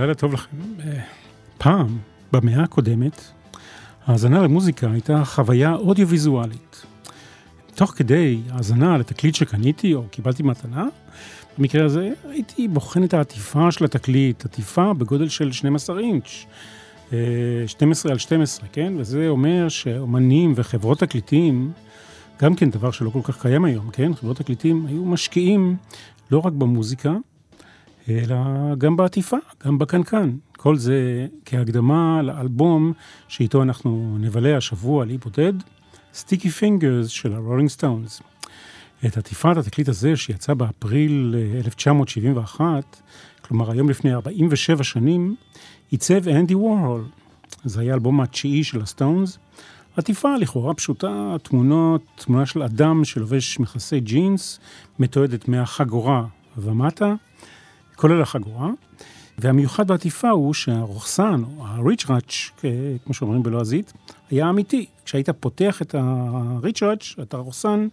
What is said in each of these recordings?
לילה טוב לכם. אה, פעם, במאה הקודמת, האזנה למוזיקה הייתה חוויה אודיו-ויזואלית. תוך כדי האזנה לתקליט שקניתי או קיבלתי מתנה, במקרה הזה הייתי בוחן את העטיפה של התקליט, עטיפה בגודל של 12 אינץ', 12 אה, על 12, כן? וזה אומר שאומנים וחברות תקליטים, גם כן דבר שלא כל כך קיים היום, כן? חברות תקליטים היו משקיעים לא רק במוזיקה, אלא גם בעטיפה, גם בקנקן. כל זה כהקדמה לאלבום שאיתו אנחנו נבלה השבוע על אי בודד, Sticky Fingers של הרולינג סטונס. את עטיפת התקליט הזה שיצא באפריל 1971, אה, כלומר היום לפני 47 שנים, עיצב אנדי וורהול. זה היה האלבום התשיעי של הסטונס. עטיפה לכאורה פשוטה, תמונות, תמונה של אדם שלובש מכנסי ג'ינס, מתועדת מהחגורה ומטה, כולל החגורה. והמיוחד בעטיפה הוא שהרוכסן, או הריצ'ראץ', כמו שאומרים בלועזית, היה אמיתי. כשהיית פותח את הריצ'ראץ', את הרוכסן,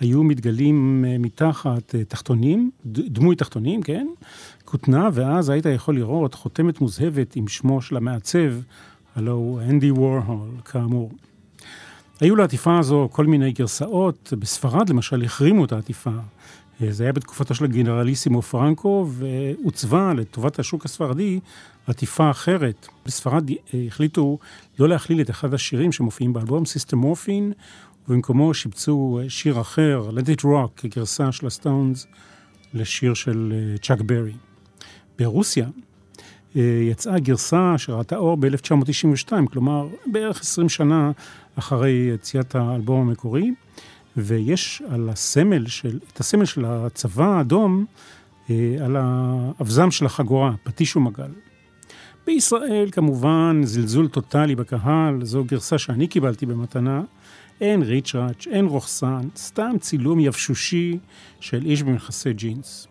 היו מתגלים אה, מתחת אה, תחתונים, דמוי תחתונים, כן? כותנה, ואז היית יכול לראות חותמת מוזהבת עם שמו של המעצב, הלו הוא אנדי וורהול, כאמור. היו לעטיפה הזו כל מיני גרסאות, בספרד למשל החרימו את העטיפה. אה, זה היה בתקופתו של הגנרליסימו פרנקו, ועוצבה לטובת השוק הספרדי עטיפה אחרת. בספרד החליטו לא להכליל את אחד השירים שמופיעים באלבום, Sister Morphine, ובמקומו שיבצו שיר אחר, Let It Rock, כגרסה של הסטונס, לשיר של צ'אק ברי. ברוסיה אה, יצאה גרסה שראתה אור ב-1992, כלומר בערך 20 שנה אחרי יציאת האלבום המקורי, ויש על הסמל של, את הסמל של הצבא האדום, אה, על האבזם של החגורה, פטיש ומגל. בישראל כמובן זלזול טוטאלי בקהל, זו גרסה שאני קיבלתי במתנה. אין ריצ'ראץ', אין רוכסן, סתם צילום יבשושי של איש במכנסי ג'ינס.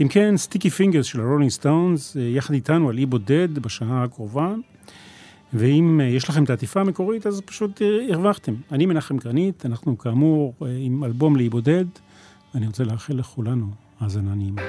אם כן, Sticky Fingers של הרולינג סטונס, אה, יחד איתנו על אי בודד בשעה הקרובה. ואם אה, יש לכם את העטיפה המקורית, אז פשוט אה, הרווחתם. אני מנחם גרנית, אנחנו כאמור עם אלבום לאי בודד, ואני רוצה לאחל לכולנו האזנה נעימה.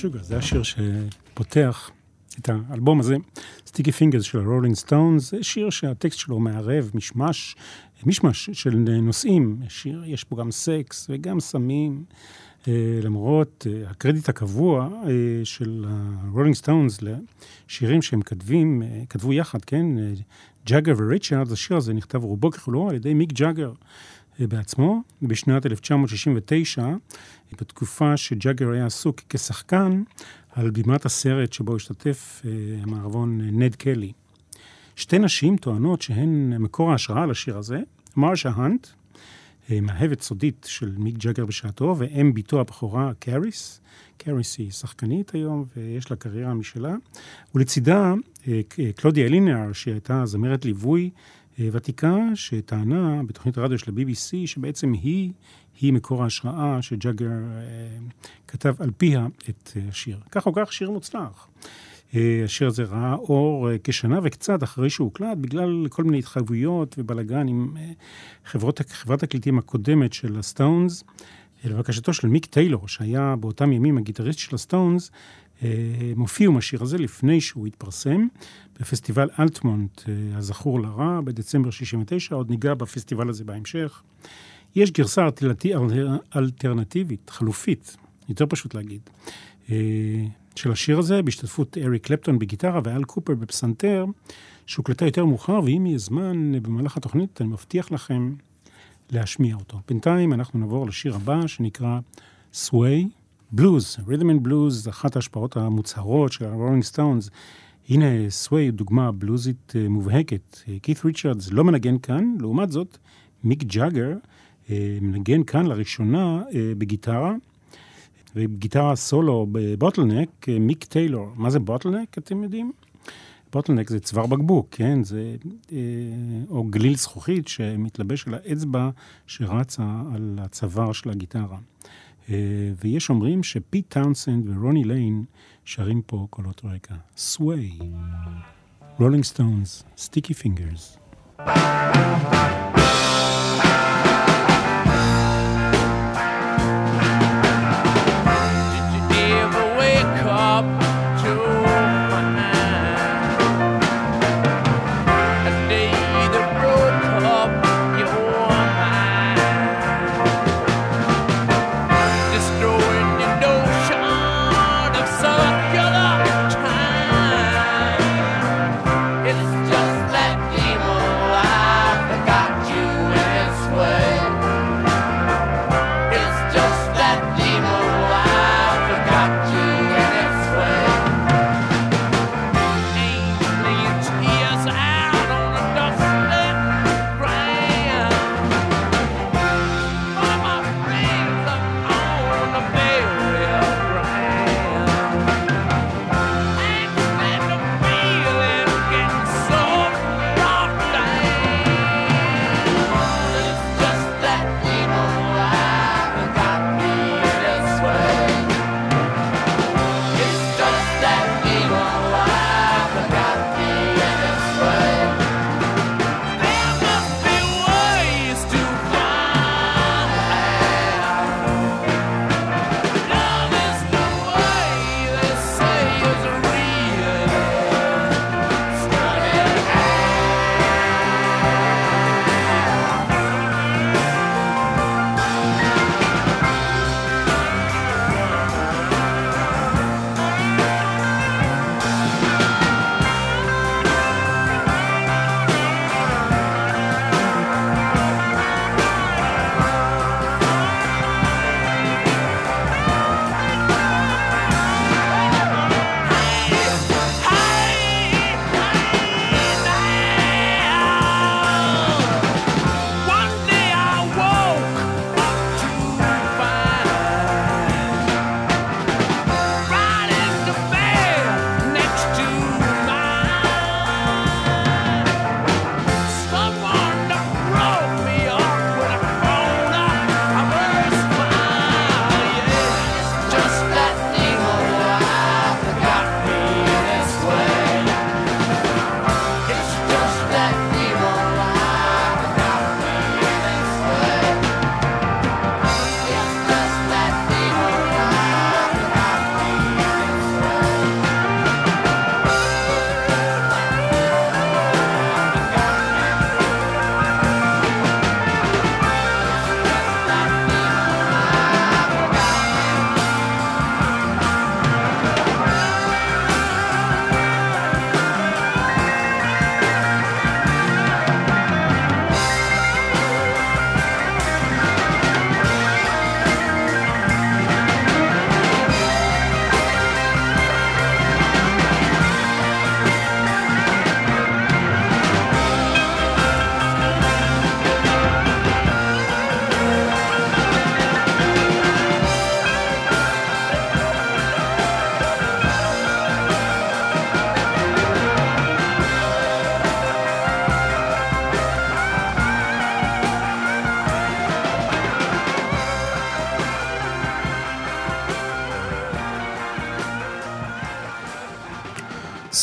Sugar, זה השיר שפותח את האלבום הזה, Sticky Fingers של הרולינג סטונס, זה שיר שהטקסט שלו מערב מישמש, מישמש של נושאים, שיר, יש פה גם סקס וגם סמים, אה, למרות אה, הקרדיט הקבוע אה, של הרולינג סטונס לשירים שהם כתבים, כתבו יחד, כן? ג'אגר וריצ'רדס, השיר הזה נכתב רובו ככולו על ידי מיק ג'אגר. בעצמו, בשנת 1969, בתקופה שג'אגר היה עסוק כשחקן על בימת הסרט שבו השתתף אה, המערבון נד קלי. שתי נשים טוענות שהן מקור ההשראה לשיר הזה, מרשה האנט, אה, מאהבת סודית של מיק ג'אגר בשעתו, ואם בתו הבכורה קאריס. קאריס היא שחקנית היום ויש לה קריירה משלה. ולצידה אה, קלודיה לניר, שהייתה זמרת ליווי ותיקה, שטענה בתוכנית הרדיו של ה-BBC שבעצם היא היא מקור ההשראה שג'אגר אה, כתב על פיה את אה, השיר. כך או כך, שיר מוצלח. אה, השיר הזה ראה אור כשנה וקצת אחרי שהוא הוקלט, בגלל כל מיני התחייבויות ובלאגן עם חברות, חברת התקליטים הקודמת של הסטונס. לבקשתו של מיק טיילור, שהיה באותם ימים הגיטריסט של הסטונס, הם הופיעו עם השיר הזה לפני שהוא התפרסם בפסטיבל אלטמונט, הזכור לרע, בדצמבר 69, עוד ניגע בפסטיבל הזה בהמשך. יש גרסה אלטרנטיבית, חלופית, יותר פשוט להגיד, אה, של השיר הזה, בהשתתפות אריק קלפטון בגיטרה ואל קופר בפסנתר, שהוקלטה יותר מאוחר, ואם יהיה זמן במהלך התוכנית, אני מבטיח לכם להשמיע אותו. בינתיים אנחנו נעבור לשיר הבא, שנקרא Sway בלוז, Rhythm and Blues, אחת ההשפעות המוצהרות של הרולינג סטונס. הנה Sway, דוגמה בלוזית אה, מובהקת. קית' ריצ'רדס לא מנגן כאן, לעומת זאת, מיק ג'אגר אה, מנגן כאן לראשונה אה, בגיטרה, ובגיטרה סולו ב bottleneck, אה, מיק טיילור. מה זה bottleneck, אתם יודעים? bottleneck זה צוואר בקבוק, כן? זה, או גליל זכוכית שמתלבש על האצבע שרצה על הצוואר של הגיטרה. ויש אומרים שפיט טאונסנד ורוני ליין שרים פה קולות רקע. Sway, רולינג סטונס, סטיקי פינגרס. way.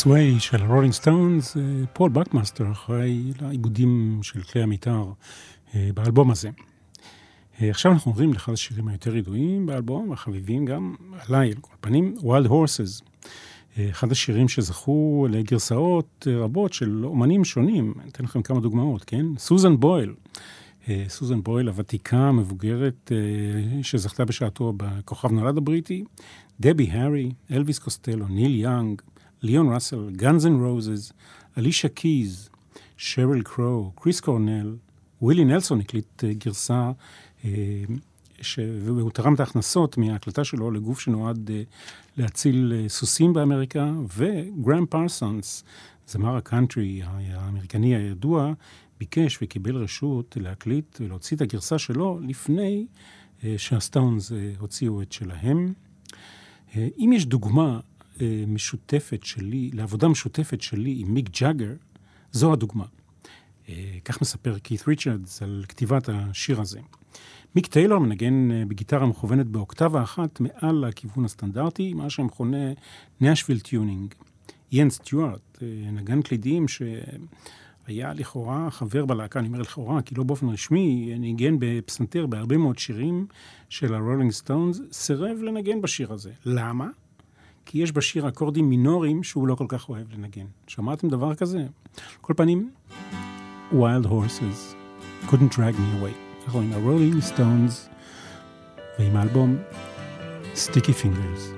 Sway של הרולינג סטונס, פול בקמאסטר אחראי לעיבודים של כלי המיתר אה, באלבום הזה. אה, עכשיו אנחנו עוברים לאחד השירים היותר ידועים באלבום, החביבים גם עליי, על כל פנים, Wild Horses. אה, אחד השירים שזכו לגרסאות רבות של אומנים שונים, אני אתן לכם כמה דוגמאות, כן? סוזן בויל. סוזן בויל הוותיקה, המבוגרת, שזכתה בשעתו בכוכב נולד הבריטי, דבי הארי, אלוויס קוסטלו, ניל יאנג, ליאון ראסל, גאנז אנד רוזס, אלישה קיז, שריל קרו, קריס קורנל, ווילי נלסון הקליט אה, גרסה, אה, ש... והוא תרם את ההכנסות מההקלטה שלו לגוף שנועד אה, להציל סוסים באמריקה, וגרם פרסונס, זמר הקאנטרי האמריקני הידוע, ביקש וקיבל רשות להקליט ולהוציא את הגרסה שלו לפני שהסטאונס הוציאו את שלהם. אם יש דוגמה משותפת שלי, לעבודה משותפת שלי עם מיק ג'אגר, זו הדוגמה. אה, כך מספר קית' ריצ'רדס על כתיבת השיר הזה. מיק טיילור מנגן אה, בגיטרה מכוונת באוקטבה אחת מעל לכיוון הסטנדרטי, מה שמכונה Nashville tuning. איין סטיוארט, נגן קלידים שהיה לכאורה חבר בלהקה, אני אומר לכאורה, כי לא באופן רשמי, ניגן בפסנתר בהרבה מאוד שירים של הרולינג סטונס, סירב לנגן בשיר הזה. למה? כי יש בשיר אקורדים מינוריים שהוא לא כל כך אוהב לנגן. שמעתם דבר כזה? כל פנים, Wild Horses, couldn't drag me away. אנחנו עם ה-Rolling Stones ועם האלבום Sticky Fingers.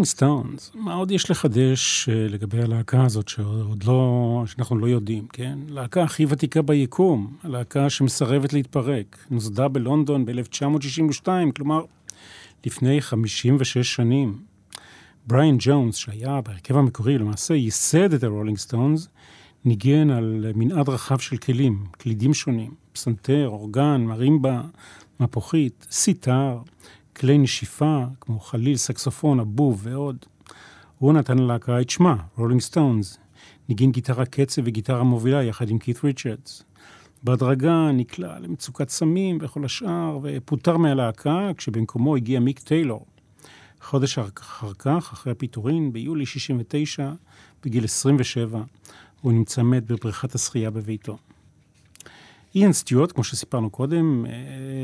הרולינג סטונס, מה עוד יש לחדש אה, לגבי הלהקה הזאת שעוד לא, שאנחנו לא יודעים, כן? להקה הכי ותיקה ביקום, הלהקה שמסרבת להתפרק, נוסדה בלונדון ב-1962, כלומר, לפני 56 שנים. בריאן ג'ונס, שהיה בהרכב המקורי, למעשה ייסד את הרולינג סטונס, ניגן על מנעד רחב של כלים, קלידים שונים, פסנתר, אורגן, מרימבה, מפוחית, סיטר, כלי נשיפה, כמו חליל, סקסופון, אבוב ועוד. הוא נתן ללהקה את שמה, רולינג סטונס. ניגן גיטרה קצב וגיטרה מובילה יחד עם קית' ריצ'רדס. בהדרגה נקלע למצוקת סמים וכל השאר, ופוטר מהלהקה, כשבמקומו הגיע מיק טיילור. חודש אחר כך, אחרי הפיטורין, ביולי 69, בגיל 27, הוא נמצא מת בבריכת השחייה בביתו. איאן סטיוארט, כמו שסיפרנו קודם, אה,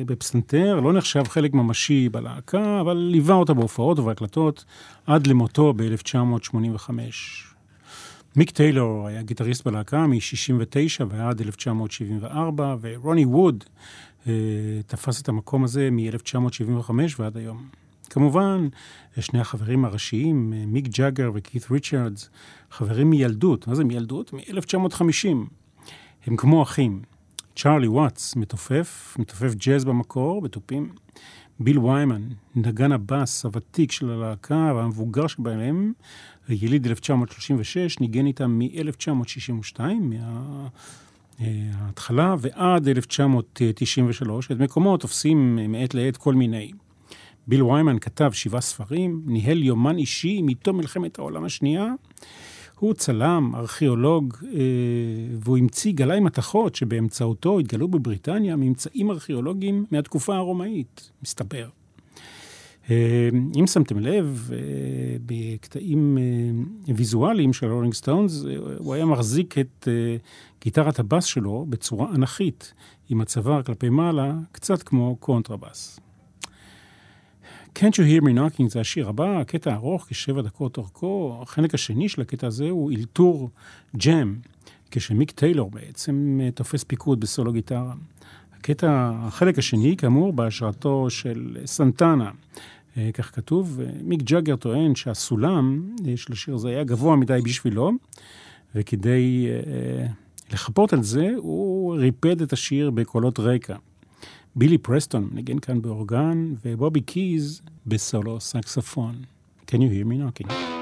בפסנתר, לא נחשב חלק ממשי בלהקה, אבל ליווה אותה בהופעות ובהקלטות עד למותו ב-1985. מיק טיילור היה גיטריסט בלהקה מ-69 ועד 1974, ורוני ווד אה, תפס את המקום הזה מ-1975 ועד היום. כמובן, שני החברים הראשיים, אה, מיק ג'אגר וקית' ריצ'רדס, חברים מילדות, מה זה מילדות? מ-1950. הם כמו אחים. צ'ארלי וואטס, מתופף, מתופף ג'אז במקור, בתופים. ביל ויימן, נגן הבאס הוותיק של הלהקה והמבוגר שבהם, יליד 1936, ניגן איתם מ-1962, מההתחלה, ועד 1993. את מקומו תופסים מעת לעת כל מיני. ביל ויימן כתב שבעה ספרים, ניהל יומן אישי מתום מלחמת העולם השנייה, הוא צלם, ארכיאולוג, אה, והוא המציא גלאי מתכות שבאמצעותו התגלו בבריטניה ממצאים ארכיאולוגיים מהתקופה הרומאית, מסתבר. אה, אם שמתם לב, אה, בקטעים ויזואליים של רולינג סטונס, הוא היה מחזיק את גיטרת הבאס שלו בצורה אנכית, עם הצוואר כלפי מעלה, קצת כמו קונטרבאס. Can't You Hear Me Knocking זה השיר הבא, הקטע ארוך, כשבע דקות אורכו. החלק השני של הקטע הזה הוא אלתור ג'ם, כשמיק טיילור בעצם אה, תופס פיקוד בסולו גיטרה. הקטע, החלק השני, כאמור, בהשראתו של סנטנה. אה, כך כתוב, מיק ג'אגר טוען שהסולם אה, של השיר הזה היה גבוה מדי בשבילו, וכדי לחפות על זה, הוא ריפד את השיר בקולות רקע. בילי פרסטון מנגן כאן באורגן, ובובי קיז בסולו סקסופון. Can you hear me knocking?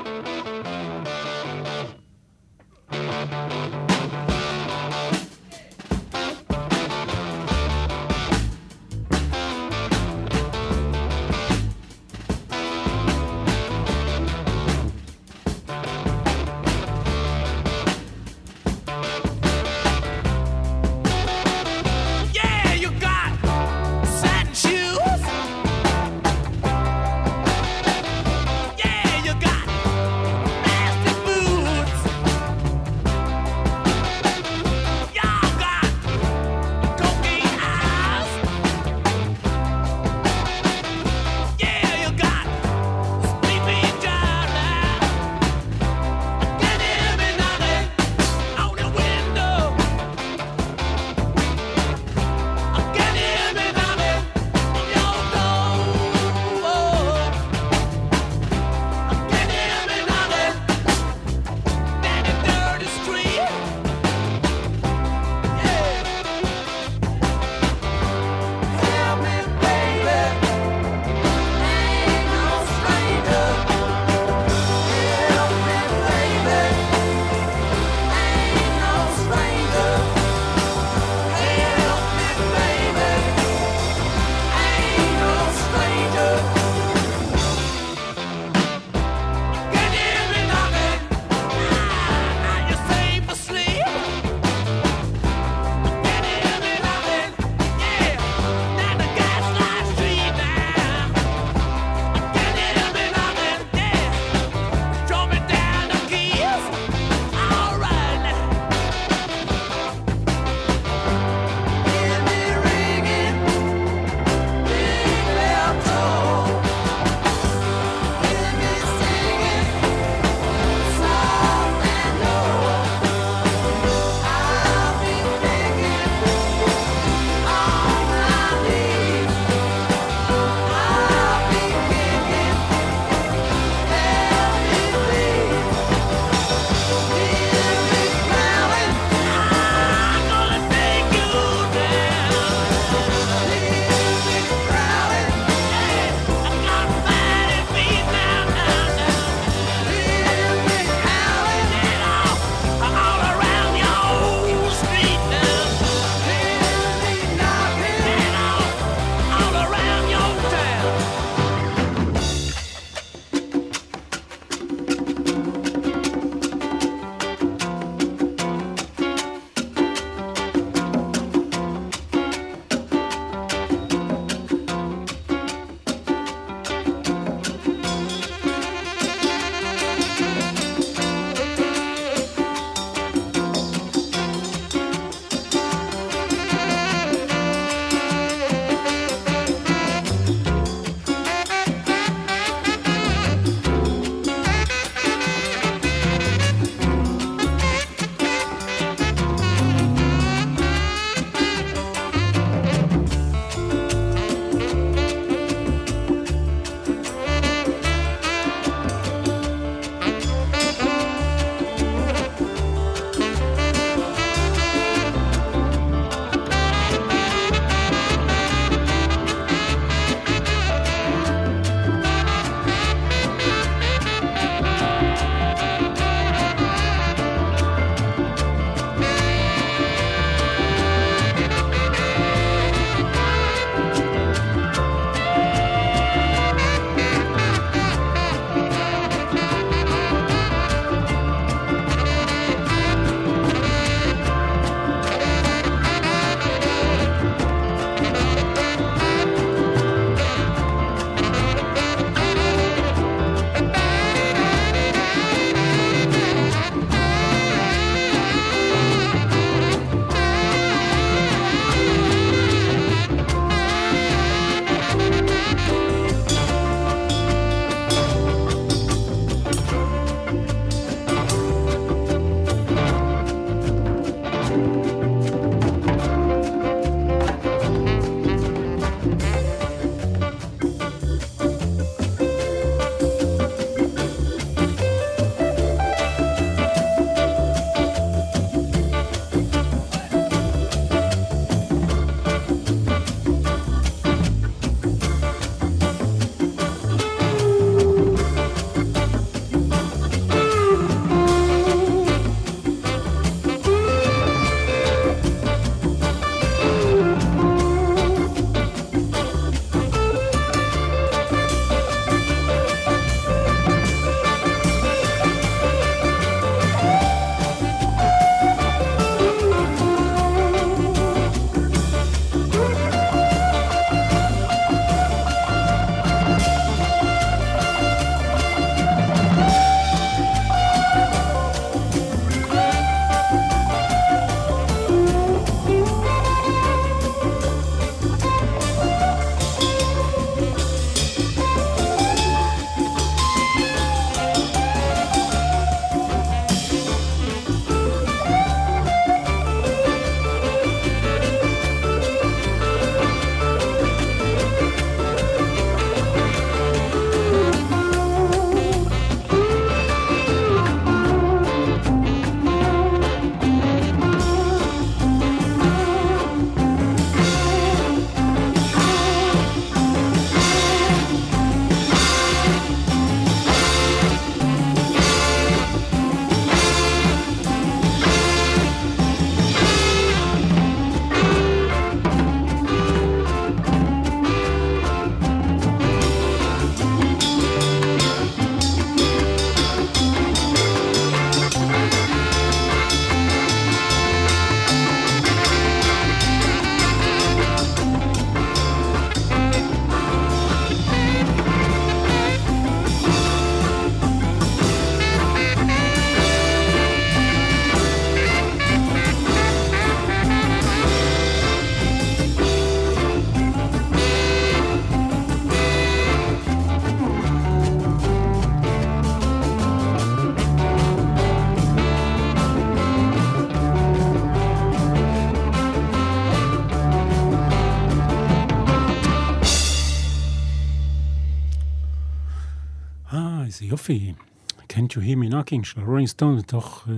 You hear me knocking של הרולינג סטון מתוך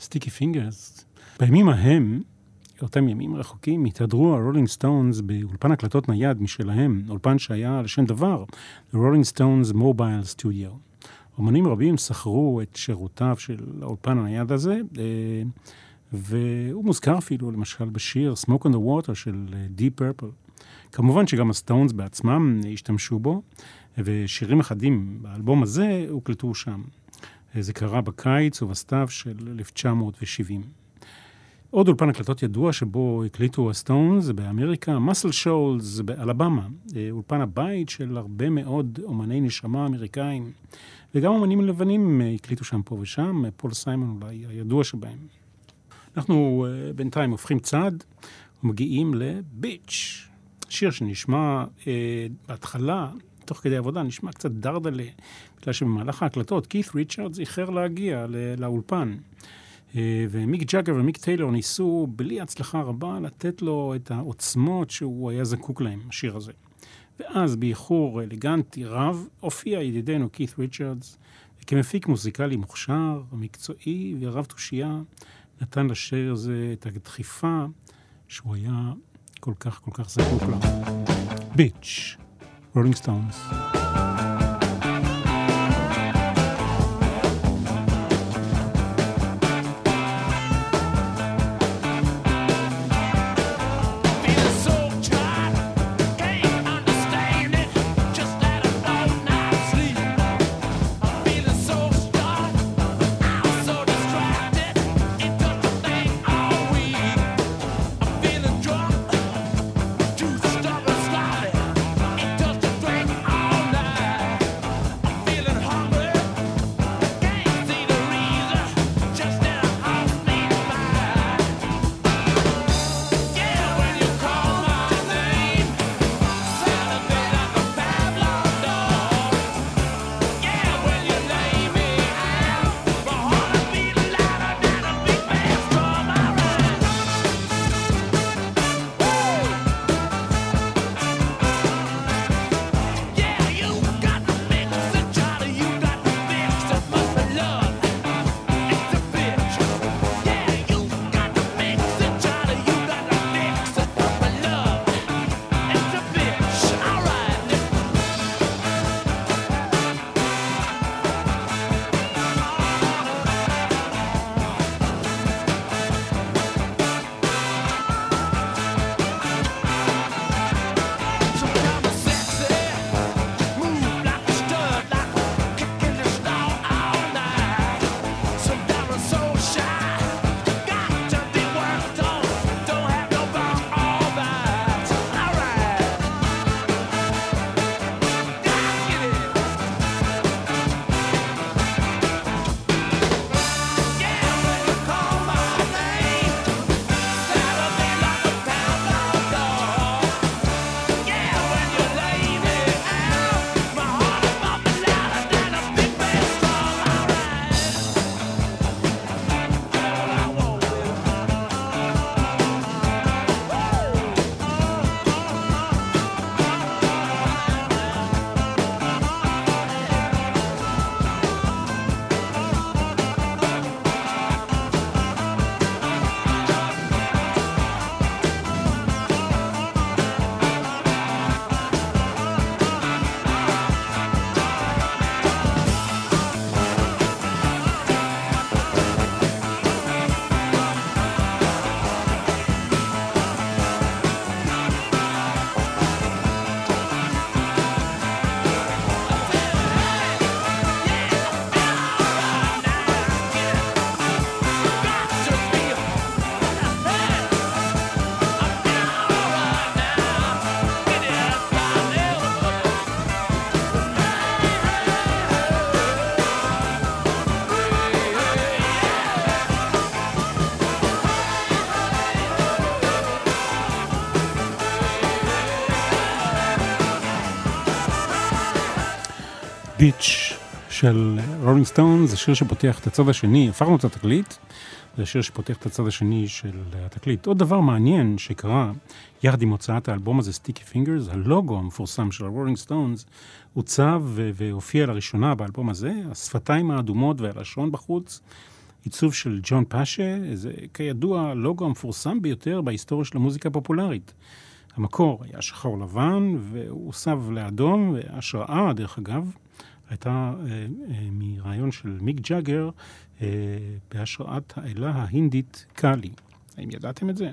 Sticky Fingers. בימים ההם, אותם ימים רחוקים, התהדרו הרולינג סטונס באולפן הקלטות נייד משלהם, אולפן שהיה לשם דבר, הרולינג סטונס Mobile Studio. אומנים רבים שכרו את שירותיו של האולפן הנייד הזה, אה, והוא מוזכר אפילו, למשל, בשיר Smoke on the Water של אה, Deep Purple. כמובן שגם הסטונס בעצמם השתמשו בו, ושירים אחדים באלבום הזה הוקלטו שם. אה, זה קרה בקיץ ובסתיו של 1970. עוד אולפן הקלטות ידוע שבו הקליטו הסטונס באמריקה, מאסל שולס באלבמה, אולפן הבית של הרבה מאוד אומני נשמה אמריקאים, וגם אומנים לבנים הקליטו שם פה ושם, פול סיימון אולי הידוע שבהם. אנחנו אה, בינתיים הופכים צד ומגיעים ל Bitch, שיר שנשמע אה, בהתחלה, תוך כדי עבודה, נשמע קצת דרדלה, בגלל שבמהלך ההקלטות קית' ריצ'רדס איחר להגיע לאולפן. אה, ומיק ג'אגר ומיק טיילור ניסו בלי הצלחה רבה לתת לו את העוצמות שהוא היה זקוק להם, השיר הזה. ואז באיחור אלגנטי רב הופיע ידידנו קית' ריצ'רדס כמפיק מוזיקלי מוכשר, מקצועי ורב תושייה, נתן לשיר הזה את הדחיפה שהוא היה כל כך כל כך זקוק לה. ביץ', רולינג סטונס. של רולינג סטון, זה שיר שפותח את הצד השני, הפכנו את התקליט, זה השיר שפותח את הצד השני של התקליט. עוד דבר מעניין שקרה, יחד עם הוצאת האלבום הזה, Sticky Fingers, הלוגו המפורסם של הרולינג סטונס, עוצב והופיע לראשונה באלבום הזה, השפתיים האדומות והלשון בחוץ, עיצוב של ג'ון פאשה, זה כידוע הלוגו המפורסם ביותר בהיסטוריה של המוזיקה הפופולרית. המקור היה שחור לבן, והוא הוסב לאדום, והשראה, דרך אגב, הייתה אה, אה, מרעיון של מיק ג'אגר אה, בהשראת האלה ההינדית קאלי. האם ידעתם את זה?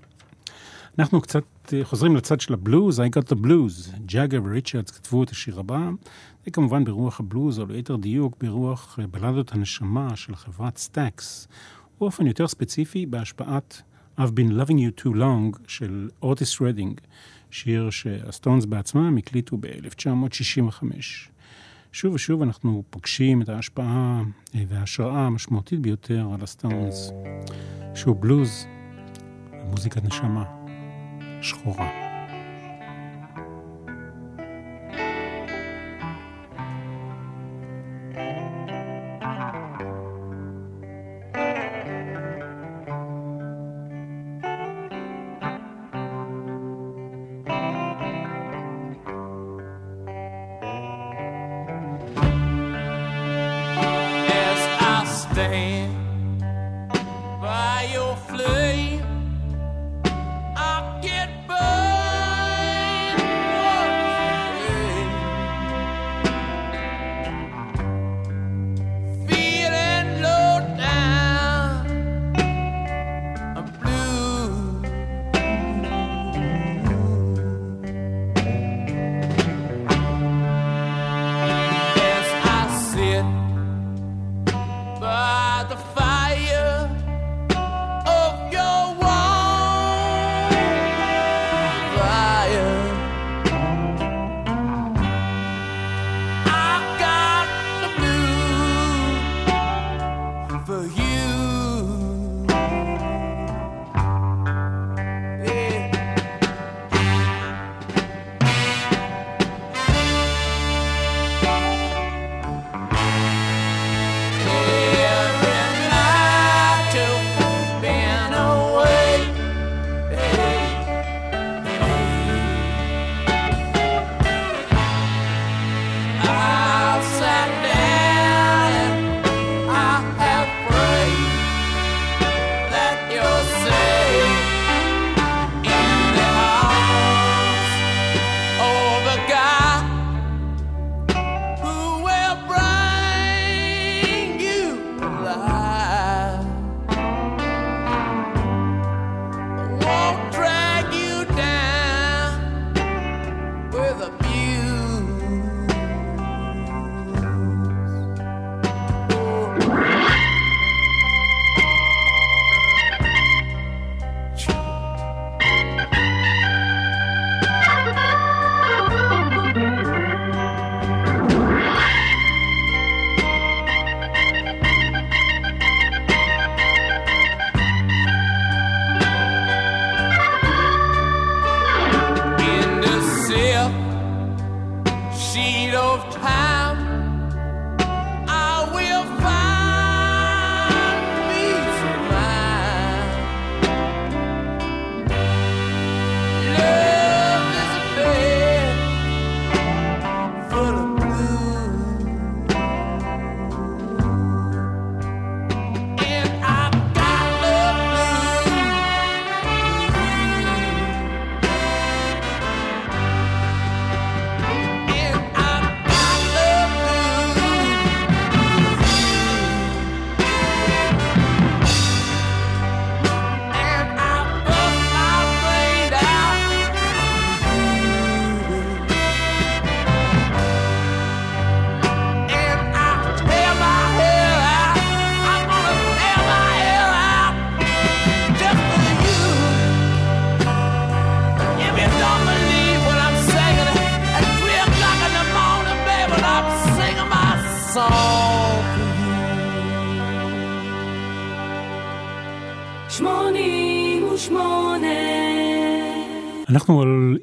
אנחנו קצת חוזרים לצד של הבלוז, I got the blues. ג'אגר וריצ'רדס כתבו את השיר הבא, זה כמובן ברוח הבלוז, או ליתר דיוק ברוח בלדות הנשמה של חברת סטאקס, באופן יותר ספציפי בהשפעת I've been loving you too long של אוטיס רדינג, שיר שהסטונס בעצמם הקליטו ב-1965. שוב ושוב אנחנו פוגשים את ההשפעה אה, וההשראה המשמעותית ביותר על הסטונס, שהוא בלוז, מוזיקת נשמה, שחורה.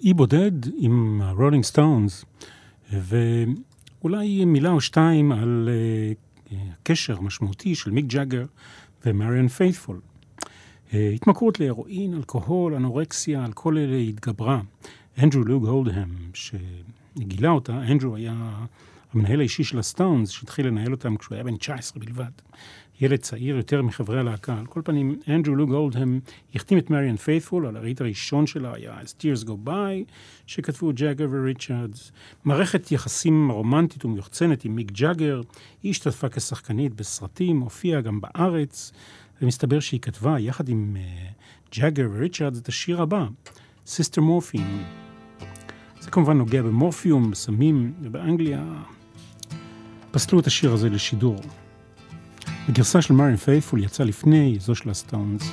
אי בודד עם הרולינג סטונס, ואולי מילה או שתיים על אה, הקשר המשמעותי של מיק ג'אגר ומריאן פייתפול. אה, התמכרות להירואין, אלכוהול, אנורקסיה, על כל אלה התגברה. אנדרו לוג אולדהם, שגילה אותה, אנדרו היה המנהל האישי של הסטונס, שהתחיל לנהל אותם כשהוא היה בן 19 בלבד. ילד צעיר יותר מחברי הלהקה. על כל פנים, אנדרו לוג אולדהם החתים את מריאן פייתפול, הלהיט הראשון שלה היה As Tears Go By, שכתבו ג'אגר וריצ'רדס. מערכת יחסים רומנטית ומיוחצנת עם מיק ג'אגר, היא השתתפה כשחקנית בסרטים, הופיעה גם בארץ. ומסתבר שהיא כתבה יחד עם אה, ג'אגר וריצ'רד את השיר הבא, Sister Morphine. זה כמובן נוגע במורפיום, בסמים, ובאנגליה פסלו את השיר הזה לשידור. הגרסה של מריאן פייפול יצאה לפני זו של הסטונס.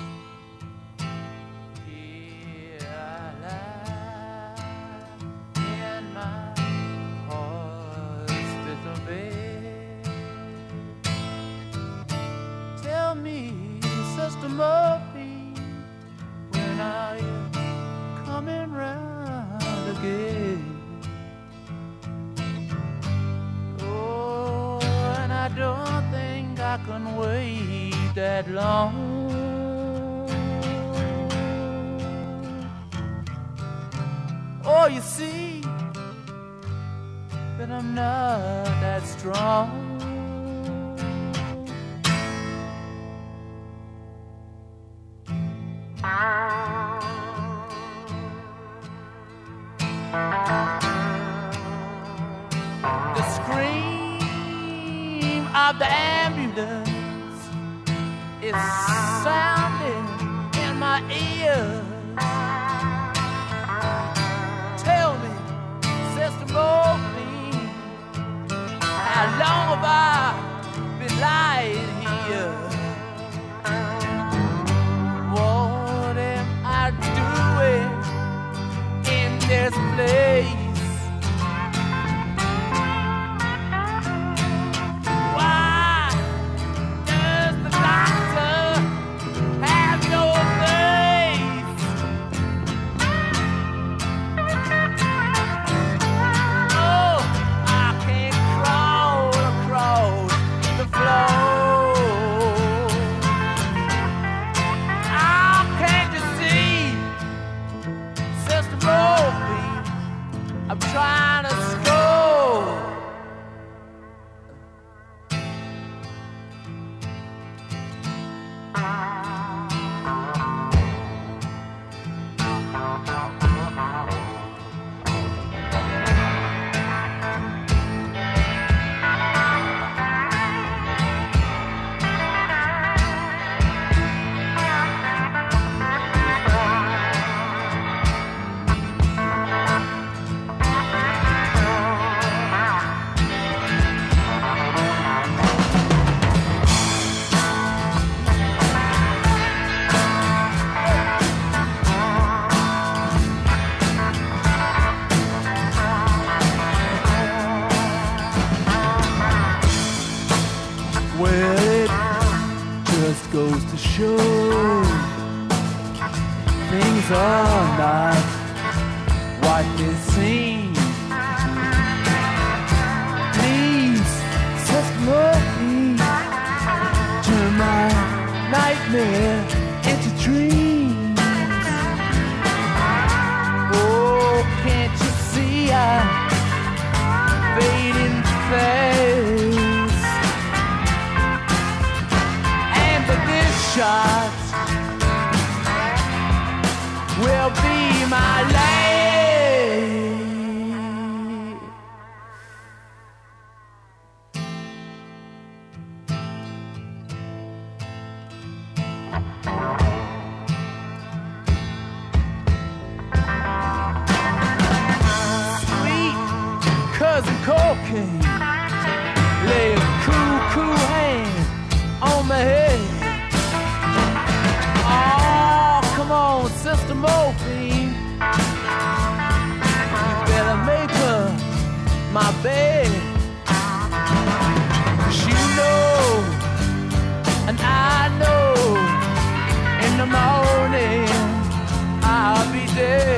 stay.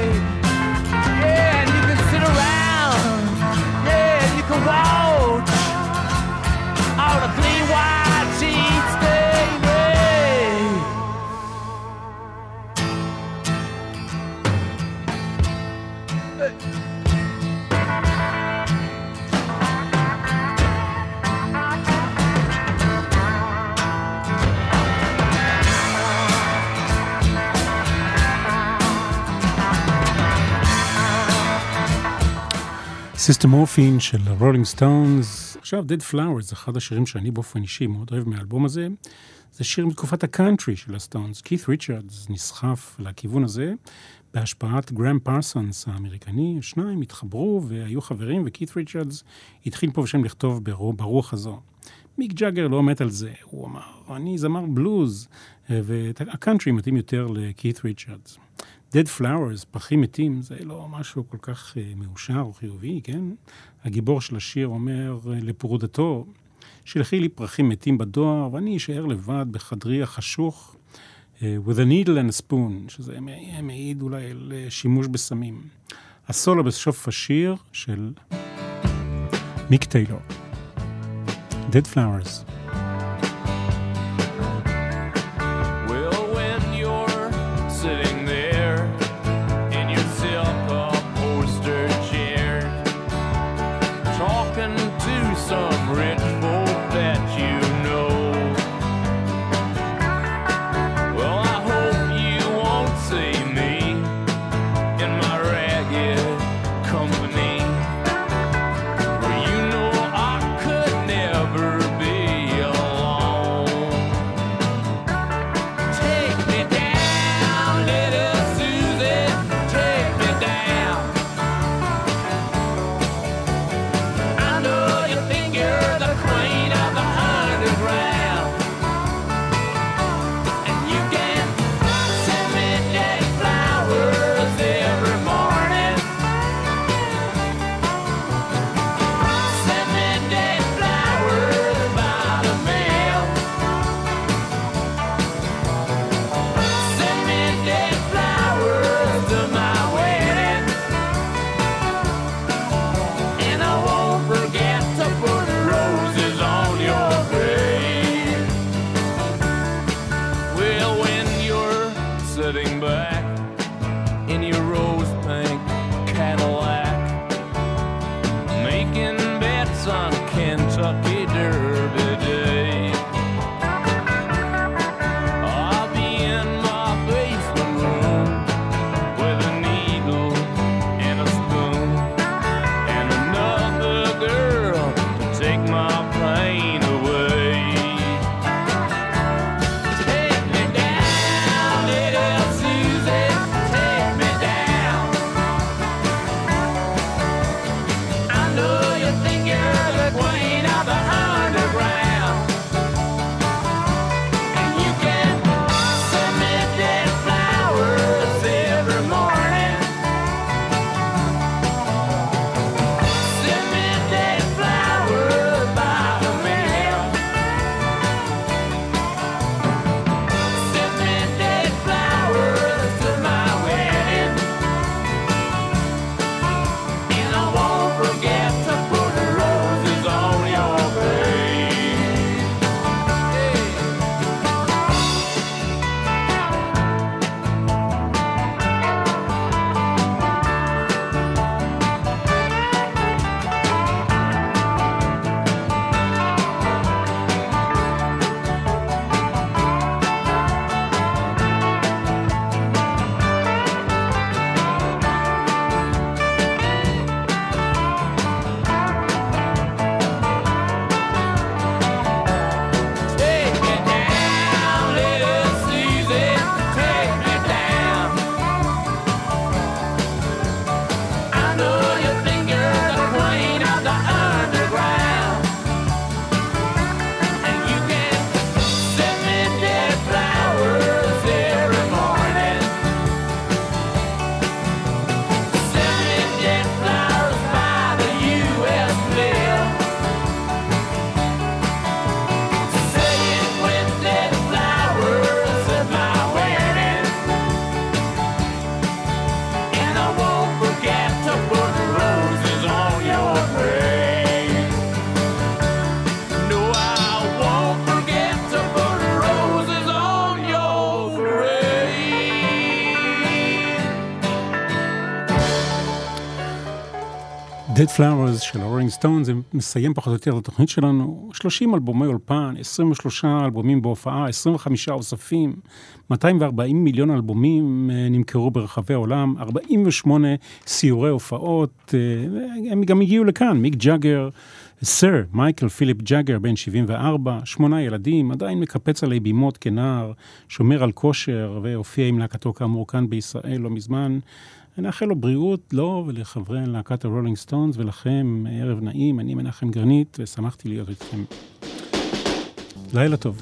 Sister Morphine של רולינג סטונס. עכשיו, Dead Flowers, זה אחד השירים שאני באופן אישי מאוד אוהב מהאלבום הזה. זה שיר מתקופת הקאנטרי של הסטונס. קית' ריצ'רדס נסחף לכיוון הזה בהשפעת גרם פרסונס האמריקני. השניים התחברו והיו חברים, וקית' ריצ'רדס התחיל פה ושם לכתוב ברוח הזו. מיק ג'אגר לא מת על זה, הוא אמר, אני זמר בלוז, והקאנטרי מתאים יותר לקית' ריצ'רדס. Dead Flowers, פרחים מתים, זה לא משהו כל כך uh, מאושר או חיובי, כן? הגיבור של השיר אומר uh, לפרודתו, שלחי לי פרחים מתים בדואר, ואני אשאר לבד בחדרי החשוך, uh, with a needle and a spoon, שזה מעיד אולי על שימוש בסמים. הסולו בסוף השיר של מיק טיילור. Dead Flowers. some rich. Flowers של הרולינג סטון, זה מסיים פחות או יותר את התוכנית שלנו. 30 אלבומי אולפן, 23 אלבומים בהופעה, 25 אוספים, 240 מיליון אלבומים אה, נמכרו ברחבי העולם, 48 סיורי הופעות, אה, הם גם הגיעו לכאן, מיק ג'אגר, סר מייקל פיליפ ג'אגר, בן 74, שמונה ילדים, עדיין מקפץ עלי בימות כנער, שומר על כושר והופיע עם להקתו כאמור כאן בישראל לא מזמן. אני אאחל לו בריאות, לו לא, ולחברי להקת הרולינג סטונס ולכם, ערב נעים, אני מנחם גרנית, ושמחתי להיות איתכם. לילה טוב.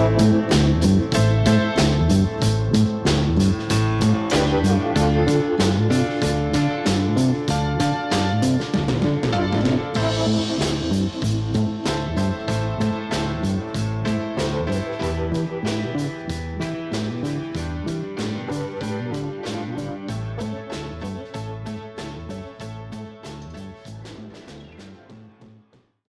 thank you